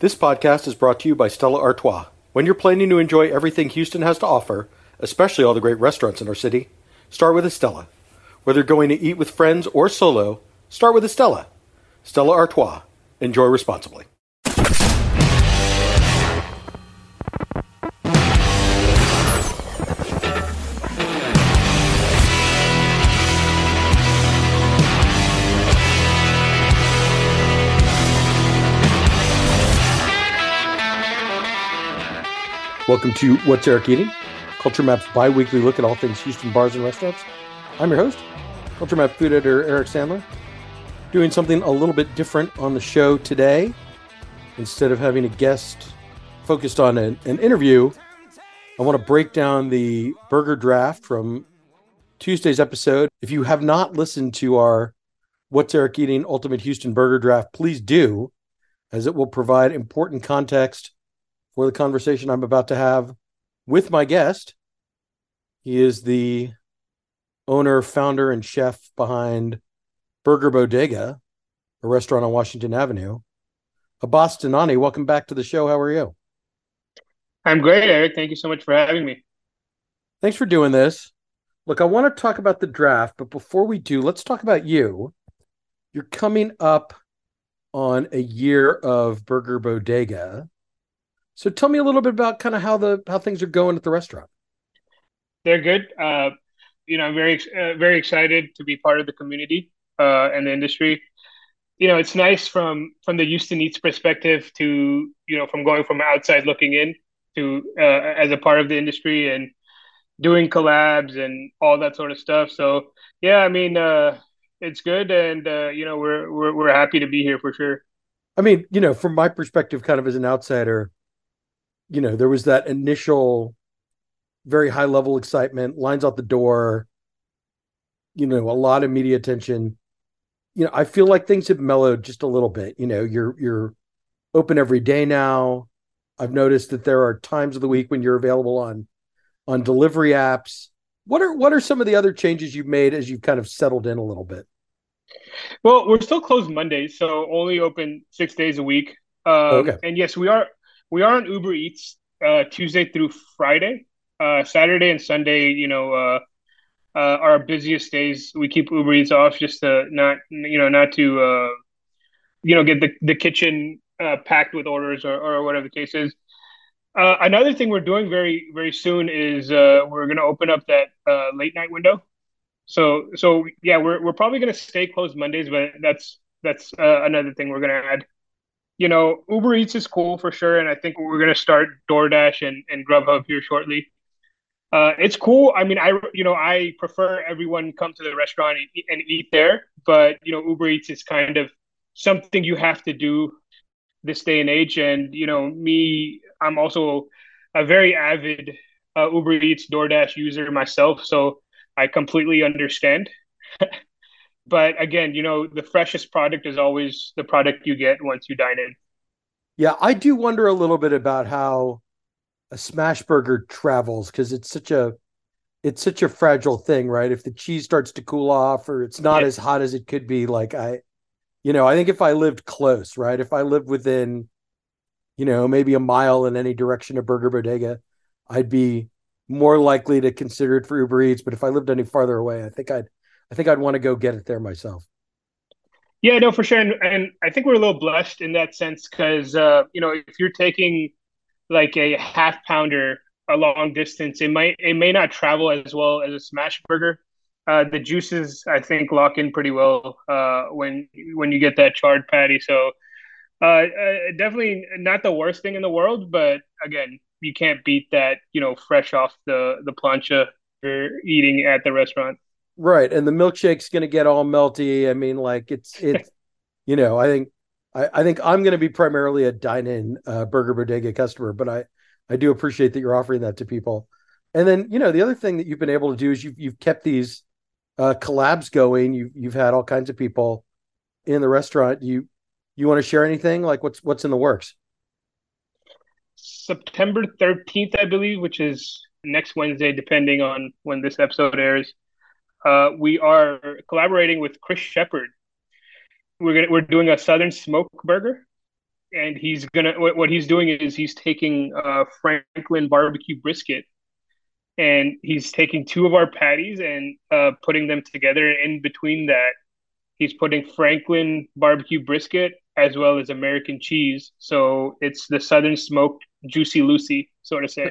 This podcast is brought to you by Stella Artois. When you're planning to enjoy everything Houston has to offer, especially all the great restaurants in our city, start with Estella. Whether you're going to eat with friends or solo, start with Estella. Stella Artois. Enjoy responsibly. Welcome to What's Eric Eating? Culture Map's bi-weekly look at all things Houston bars and restaurants. I'm your host, Culture Map food editor Eric Sandler. Doing something a little bit different on the show today. Instead of having a guest focused on an, an interview, I want to break down the burger draft from Tuesday's episode. If you have not listened to our What's Eric Eating Ultimate Houston Burger Draft, please do, as it will provide important context for the conversation I'm about to have with my guest. He is the owner, founder, and chef behind Burger Bodega, a restaurant on Washington Avenue. Abbas Dhanani, welcome back to the show. How are you? I'm great, Eric. Thank you so much for having me. Thanks for doing this. Look, I want to talk about the draft, but before we do, let's talk about you. You're coming up on a year of Burger Bodega. So tell me a little bit about kind of how the how things are going at the restaurant. They're good. Uh, you know, I'm very uh, very excited to be part of the community uh, and the industry. You know, it's nice from from the Houston Eats perspective to you know from going from outside looking in to uh, as a part of the industry and doing collabs and all that sort of stuff. So yeah, I mean, uh, it's good, and uh, you know, we're, we're we're happy to be here for sure. I mean, you know, from my perspective, kind of as an outsider, you know, there was that initial very high level excitement, lines out the door, you know, a lot of media attention. You know, I feel like things have mellowed just a little bit. You know, you're you're open every day now. I've noticed that there are times of the week when you're available on on delivery apps. What are what are some of the other changes you've made as you've kind of settled in a little bit? Well, we're still closed Mondays, so only open six days a week. Um, okay. And yes, we are we are on Uber Eats uh, Tuesday through Friday. Uh, Saturday and Sunday, you know, uh, uh, our busiest days. We keep Uber Eats off just to not, you know, not to, uh, you know, get the the kitchen uh, packed with orders or, or whatever the case is. Uh, another thing we're doing very very soon is uh, we're going to open up that uh, late night window. So so yeah, we're we're probably going to stay closed Mondays, but that's that's uh, another thing we're going to add you know, Uber Eats is cool for sure, and I think we're gonna start DoorDash and, and Grubhub here shortly. Uh, it's cool. I mean, I you know I prefer everyone come to the restaurant and eat, and eat there, but you know Uber Eats is kind of something you have to do this day and age. And you know me, I'm also a very avid uh, Uber Eats DoorDash user myself, so I completely understand. but again, you know, the freshest product is always the product you get once you dine in. Yeah, I do wonder a little bit about how a smash burger travels because it's such a it's such a fragile thing, right? If the cheese starts to cool off or it's not yeah. as hot as it could be, like I you know, I think if I lived close, right? If I lived within, you know, maybe a mile in any direction of Burger Bodega, I'd be more likely to consider it for Uber Eats. But if I lived any farther away, I think I'd I think I'd want to go get it there myself. Yeah, no, for sure, and, and I think we're a little blessed in that sense because uh, you know if you're taking like a half pounder a long distance, it might it may not travel as well as a smash burger. Uh, the juices I think lock in pretty well uh, when when you get that charred patty. So uh, uh definitely not the worst thing in the world, but again, you can't beat that. You know, fresh off the the plancha you're eating at the restaurant. Right. And the milkshake's going to get all melty. I mean, like it's, it's, you know, I think, I, I think I'm going to be primarily a dine in uh, Burger Bodega customer, but I, I do appreciate that you're offering that to people. And then, you know, the other thing that you've been able to do is you've, you've kept these uh, collabs going. You've, you've had all kinds of people in the restaurant. You, you want to share anything like what's, what's in the works? September 13th, I believe, which is next Wednesday, depending on when this episode airs uh, we are collaborating with Chris Shepherd. We're gonna, we're doing a Southern Smoke Burger. and he's gonna what, what he's doing is he's taking uh, Franklin barbecue brisket, and he's taking two of our patties and uh, putting them together. In between that, he's putting Franklin barbecue brisket as well as American cheese. So it's the Southern smoked juicy Lucy, so to say,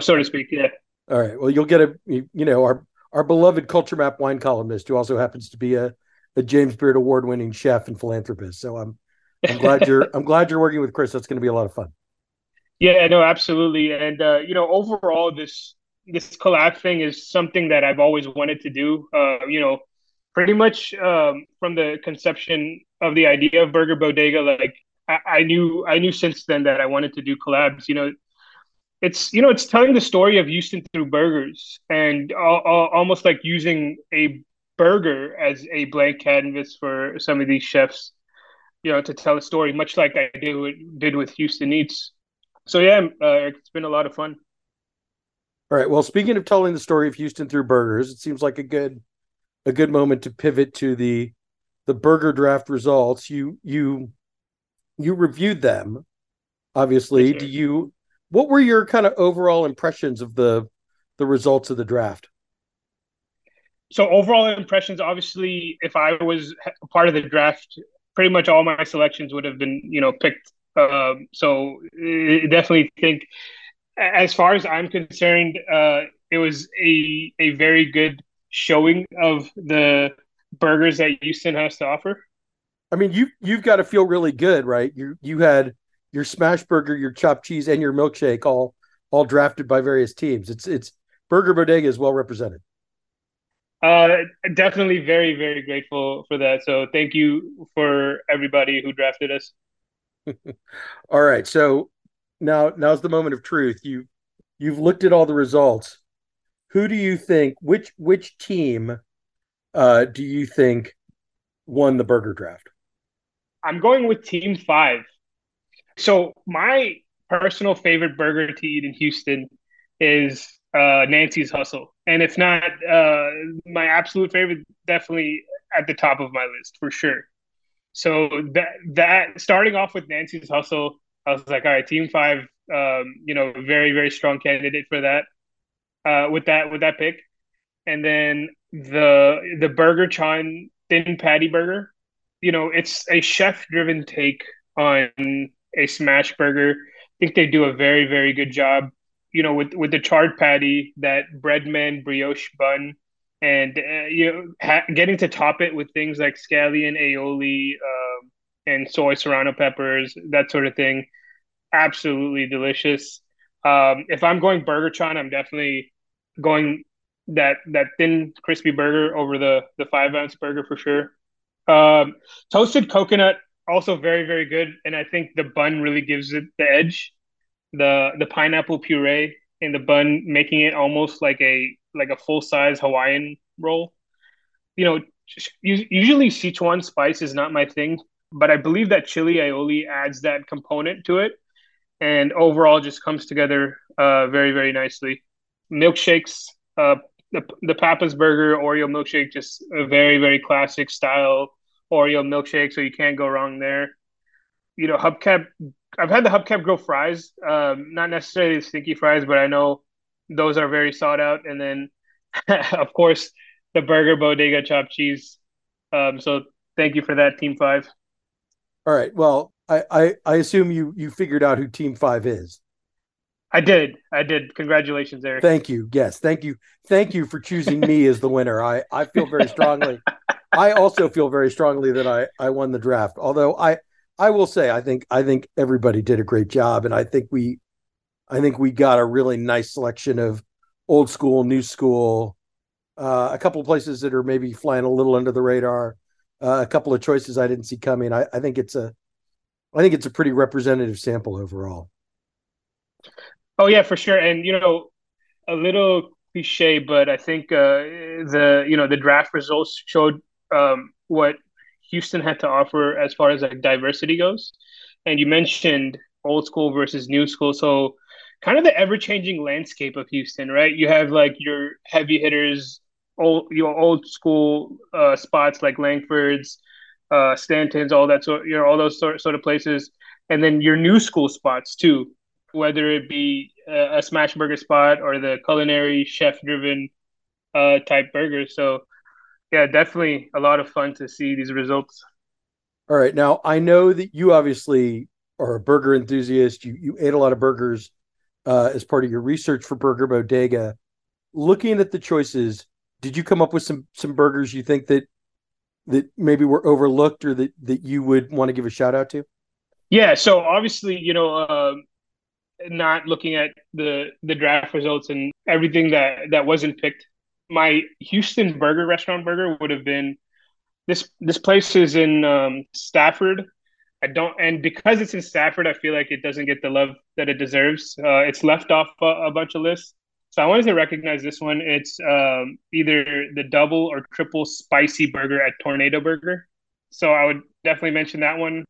so to speak. Yeah. All right. Well, you'll get a you know our our beloved Culture Map wine columnist who also happens to be a a James Beard award winning chef and philanthropist. So I'm I'm glad you're I'm glad you're working with Chris. That's going to be a lot of fun. Yeah, no, absolutely. And uh, you know, overall, this this collab thing is something that I've always wanted to do. Uh, you know, pretty much um, from the conception of the idea of Burger Bodega, like I, I, knew I knew since then that I wanted to do collabs. You know, it's you know it's telling the story of Houston through burgers and almost like using a burger as a blank canvas for some of these chefs. You know, to tell a story, much like I did with, did with Houston Eats. So yeah, uh, it's been a lot of fun. All right. Well, speaking of telling the story of Houston through burgers, it seems like a good a good moment to pivot to the the burger draft results. You you you reviewed them, obviously. Yes, Do you what were your kind of overall impressions of the the results of the draft? So overall impressions, obviously, if I was part of the draft, pretty much all my selections would have been, you know, picked. Um, so I definitely think, as far as I'm concerned, uh, it was a a very good showing of the burgers that Houston has to offer? I mean, you you've got to feel really good, right? You you had your smash burger, your chopped cheese, and your milkshake all all drafted by various teams. It's it's Burger Bodega is well represented. Uh, definitely very very grateful for that. So thank you for everybody who drafted us. all right, so now now's the moment of truth. You you've looked at all the results who do you think which which team uh, do you think won the burger draft? I'm going with Team Five. So my personal favorite burger to eat in Houston is uh, Nancy's Hustle, and if not uh, my absolute favorite, definitely at the top of my list for sure. So that that starting off with Nancy's Hustle, I was like, all right, Team Five, um, you know, very very strong candidate for that uh, with that with that pick, and then the the Burger Chan thin patty burger. You know, it's a chef driven take on a smash burger. I think they do a very very good job. You know, with with the charred patty, that breadman brioche bun, and uh, you know, ha- getting to top it with things like scallion, aioli, um, and soy serrano peppers, that sort of thing. Absolutely delicious. Um, if I'm going Burger Chan, I'm definitely going that that thin crispy burger over the the five ounce burger for sure. Um, toasted coconut also very very good, and I think the bun really gives it the edge. The the pineapple puree in the bun, making it almost like a like a full size Hawaiian roll. You know, usually Sichuan spice is not my thing, but I believe that chili aioli adds that component to it, and overall just comes together uh, very very nicely milkshakes, uh, the the Pappas Burger Oreo milkshake, just a very very classic style Oreo milkshake, so you can't go wrong there. You know, Hubcap. I've had the Hubcap Grill fries, um, not necessarily the stinky fries, but I know those are very sought out. And then, of course, the Burger Bodega chopped cheese. Um, so thank you for that, Team Five. All right. Well, I, I, I assume you you figured out who Team Five is. I did. I did. Congratulations, Eric. Thank you. Yes, thank you. Thank you for choosing me as the winner. I I feel very strongly. I also feel very strongly that I I won the draft. Although I I will say I think I think everybody did a great job, and I think we I think we got a really nice selection of old school, new school, uh, a couple of places that are maybe flying a little under the radar, uh, a couple of choices I didn't see coming. I, I think it's a I think it's a pretty representative sample overall. Oh yeah, for sure. And you know, a little cliche, but I think uh, the you know the draft results showed um, what Houston had to offer as far as like diversity goes. And you mentioned old school versus new school, so kind of the ever changing landscape of Houston, right? You have like your heavy hitters, old your old school uh, spots like Lankford's, uh, Stanton's, all that sort, you know, all those sort sort of places and then your new school spots too, whether it be a, a smash burger spot or the culinary chef driven uh, type burger. So yeah, definitely a lot of fun to see these results. All right, now I know that you obviously are a burger enthusiast. You you ate a lot of burgers uh, as part of your research for Burger Bodega. Looking at the choices, did you come up with some some burgers you think that that maybe were overlooked or that that you would want to give a shout out to? Yeah, so obviously, you know, uh, not looking at the the draft results and everything that that wasn't picked, my Houston Burger Restaurant burger would have been this. This place is in um, Stafford. I don't, and because it's in Stafford, I feel like it doesn't get the love that it deserves. Uh, it's left off a, a bunch of lists. So I wanted to recognize this one. It's um, either the double or triple spicy burger at Tornado Burger. So I would definitely mention that one.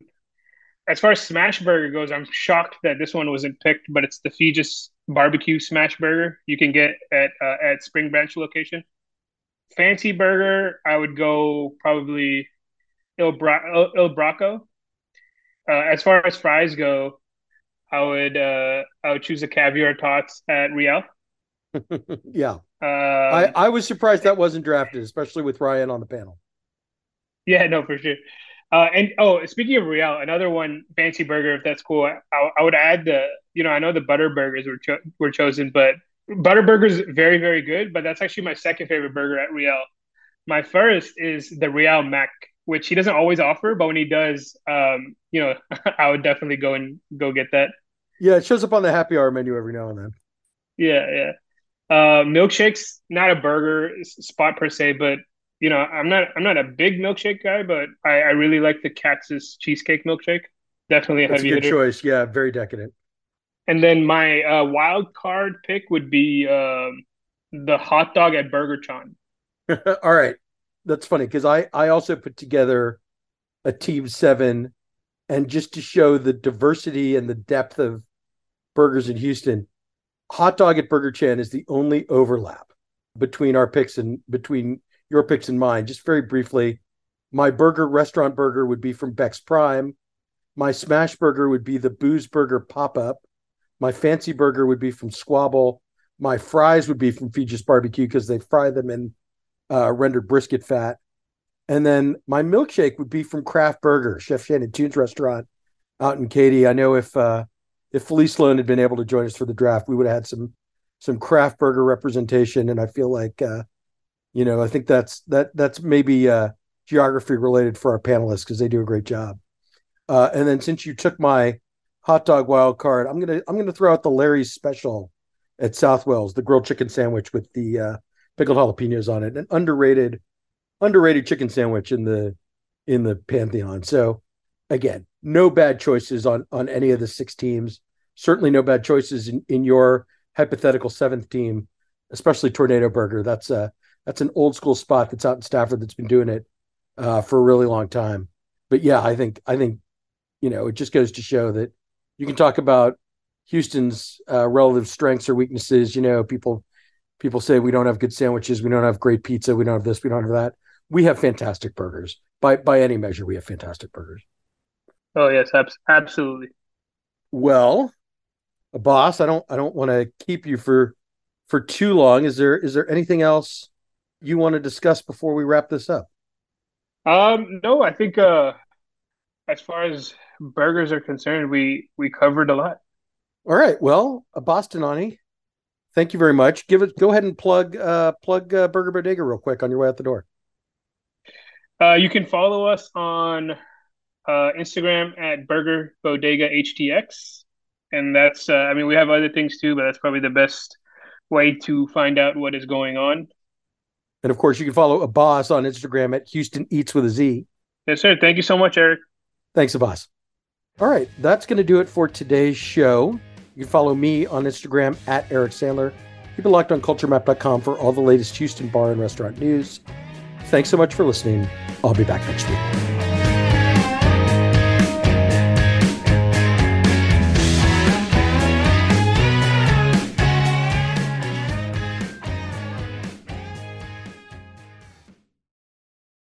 As far as smash burger goes, I'm shocked that this one wasn't picked, but it's the Feges barbecue smash burger you can get at uh, at Spring Branch location. Fancy burger, I would go probably Il, Bra- Il, Il Bracco. Uh, as far as fries go, I would uh, I would choose a caviar tots at Real. yeah. Uh, I, I was surprised that wasn't drafted, especially with Ryan on the panel. Yeah, no, for sure. Uh, and oh, speaking of Real, another one, fancy burger, if that's cool. I, I would add the, you know, I know the butter burgers were cho- were chosen, but butter burgers very very good. But that's actually my second favorite burger at Real. My first is the Real Mac, which he doesn't always offer, but when he does, um, you know, I would definitely go and go get that. Yeah, it shows up on the happy hour menu every now and then. Yeah, yeah. Uh, milkshakes, not a burger spot per se, but you know, I'm not I'm not a big milkshake guy, but I, I really like the Katz's cheesecake milkshake. Definitely a That's heavy a good hitter. choice. Yeah, very decadent. And then my uh, wild card pick would be um, the hot dog at Burger Chan. All right, that's funny because I I also put together a team seven, and just to show the diversity and the depth of burgers in Houston, hot dog at Burger Chan is the only overlap between our picks and between your picks and mine. Just very briefly, my burger restaurant burger would be from Beck's Prime. My smash burger would be the Booze Burger pop up. My fancy burger would be from Squabble. My fries would be from Feges Barbecue because they fry them in uh, rendered brisket fat. And then my milkshake would be from Craft Burger, Chef Shannon Tune's restaurant out in Katy. I know if uh, if Felice Sloan had been able to join us for the draft, we would have had some some craft burger representation. And I feel like, uh, you know, I think that's that that's maybe uh, geography related for our panelists because they do a great job. Uh, and then since you took my hot dog wild card, I'm gonna I'm gonna throw out the Larry's special at Southwells, the grilled chicken sandwich with the uh, pickled jalapenos on it, an underrated underrated chicken sandwich in the in the pantheon. So again, no bad choices on on any of the six teams. Certainly no bad choices in, in your hypothetical seventh team, especially Tornado Burger. That's a that's an old school spot that's out in Stafford that's been doing it uh, for a really long time. But yeah, I think I think you know it just goes to show that you can talk about Houston's uh, relative strengths or weaknesses. You know, people people say we don't have good sandwiches, we don't have great pizza, we don't have this, we don't have that. We have fantastic burgers by by any measure. We have fantastic burgers. Oh yes, absolutely. Well, boss, I don't I don't want to keep you for for too long. Is there is there anything else you want to discuss before we wrap this up? Um, no, I think uh as far as burgers are concerned, we we covered a lot. All right. Well, Abbas Dhanani, thank you very much. Give it. Go ahead and plug uh, plug uh, Burger Bodega real quick on your way out the door. Uh, you can follow us on uh, Instagram at Burger Bodega HTX, and that's uh, I mean we have other things too, but that's probably the best way to find out what is going on. And of course, you can follow Abbas on Instagram at Houston Eats with a Z. Yes, sir. Thank you so much, Eric. Thanks, Abbas. All right, that's going to do it for today's show. You can follow me on Instagram at Eric Sandler. Keep it locked on culturemap.com for all the latest Houston bar and restaurant news. Thanks so much for listening. I'll be back next week.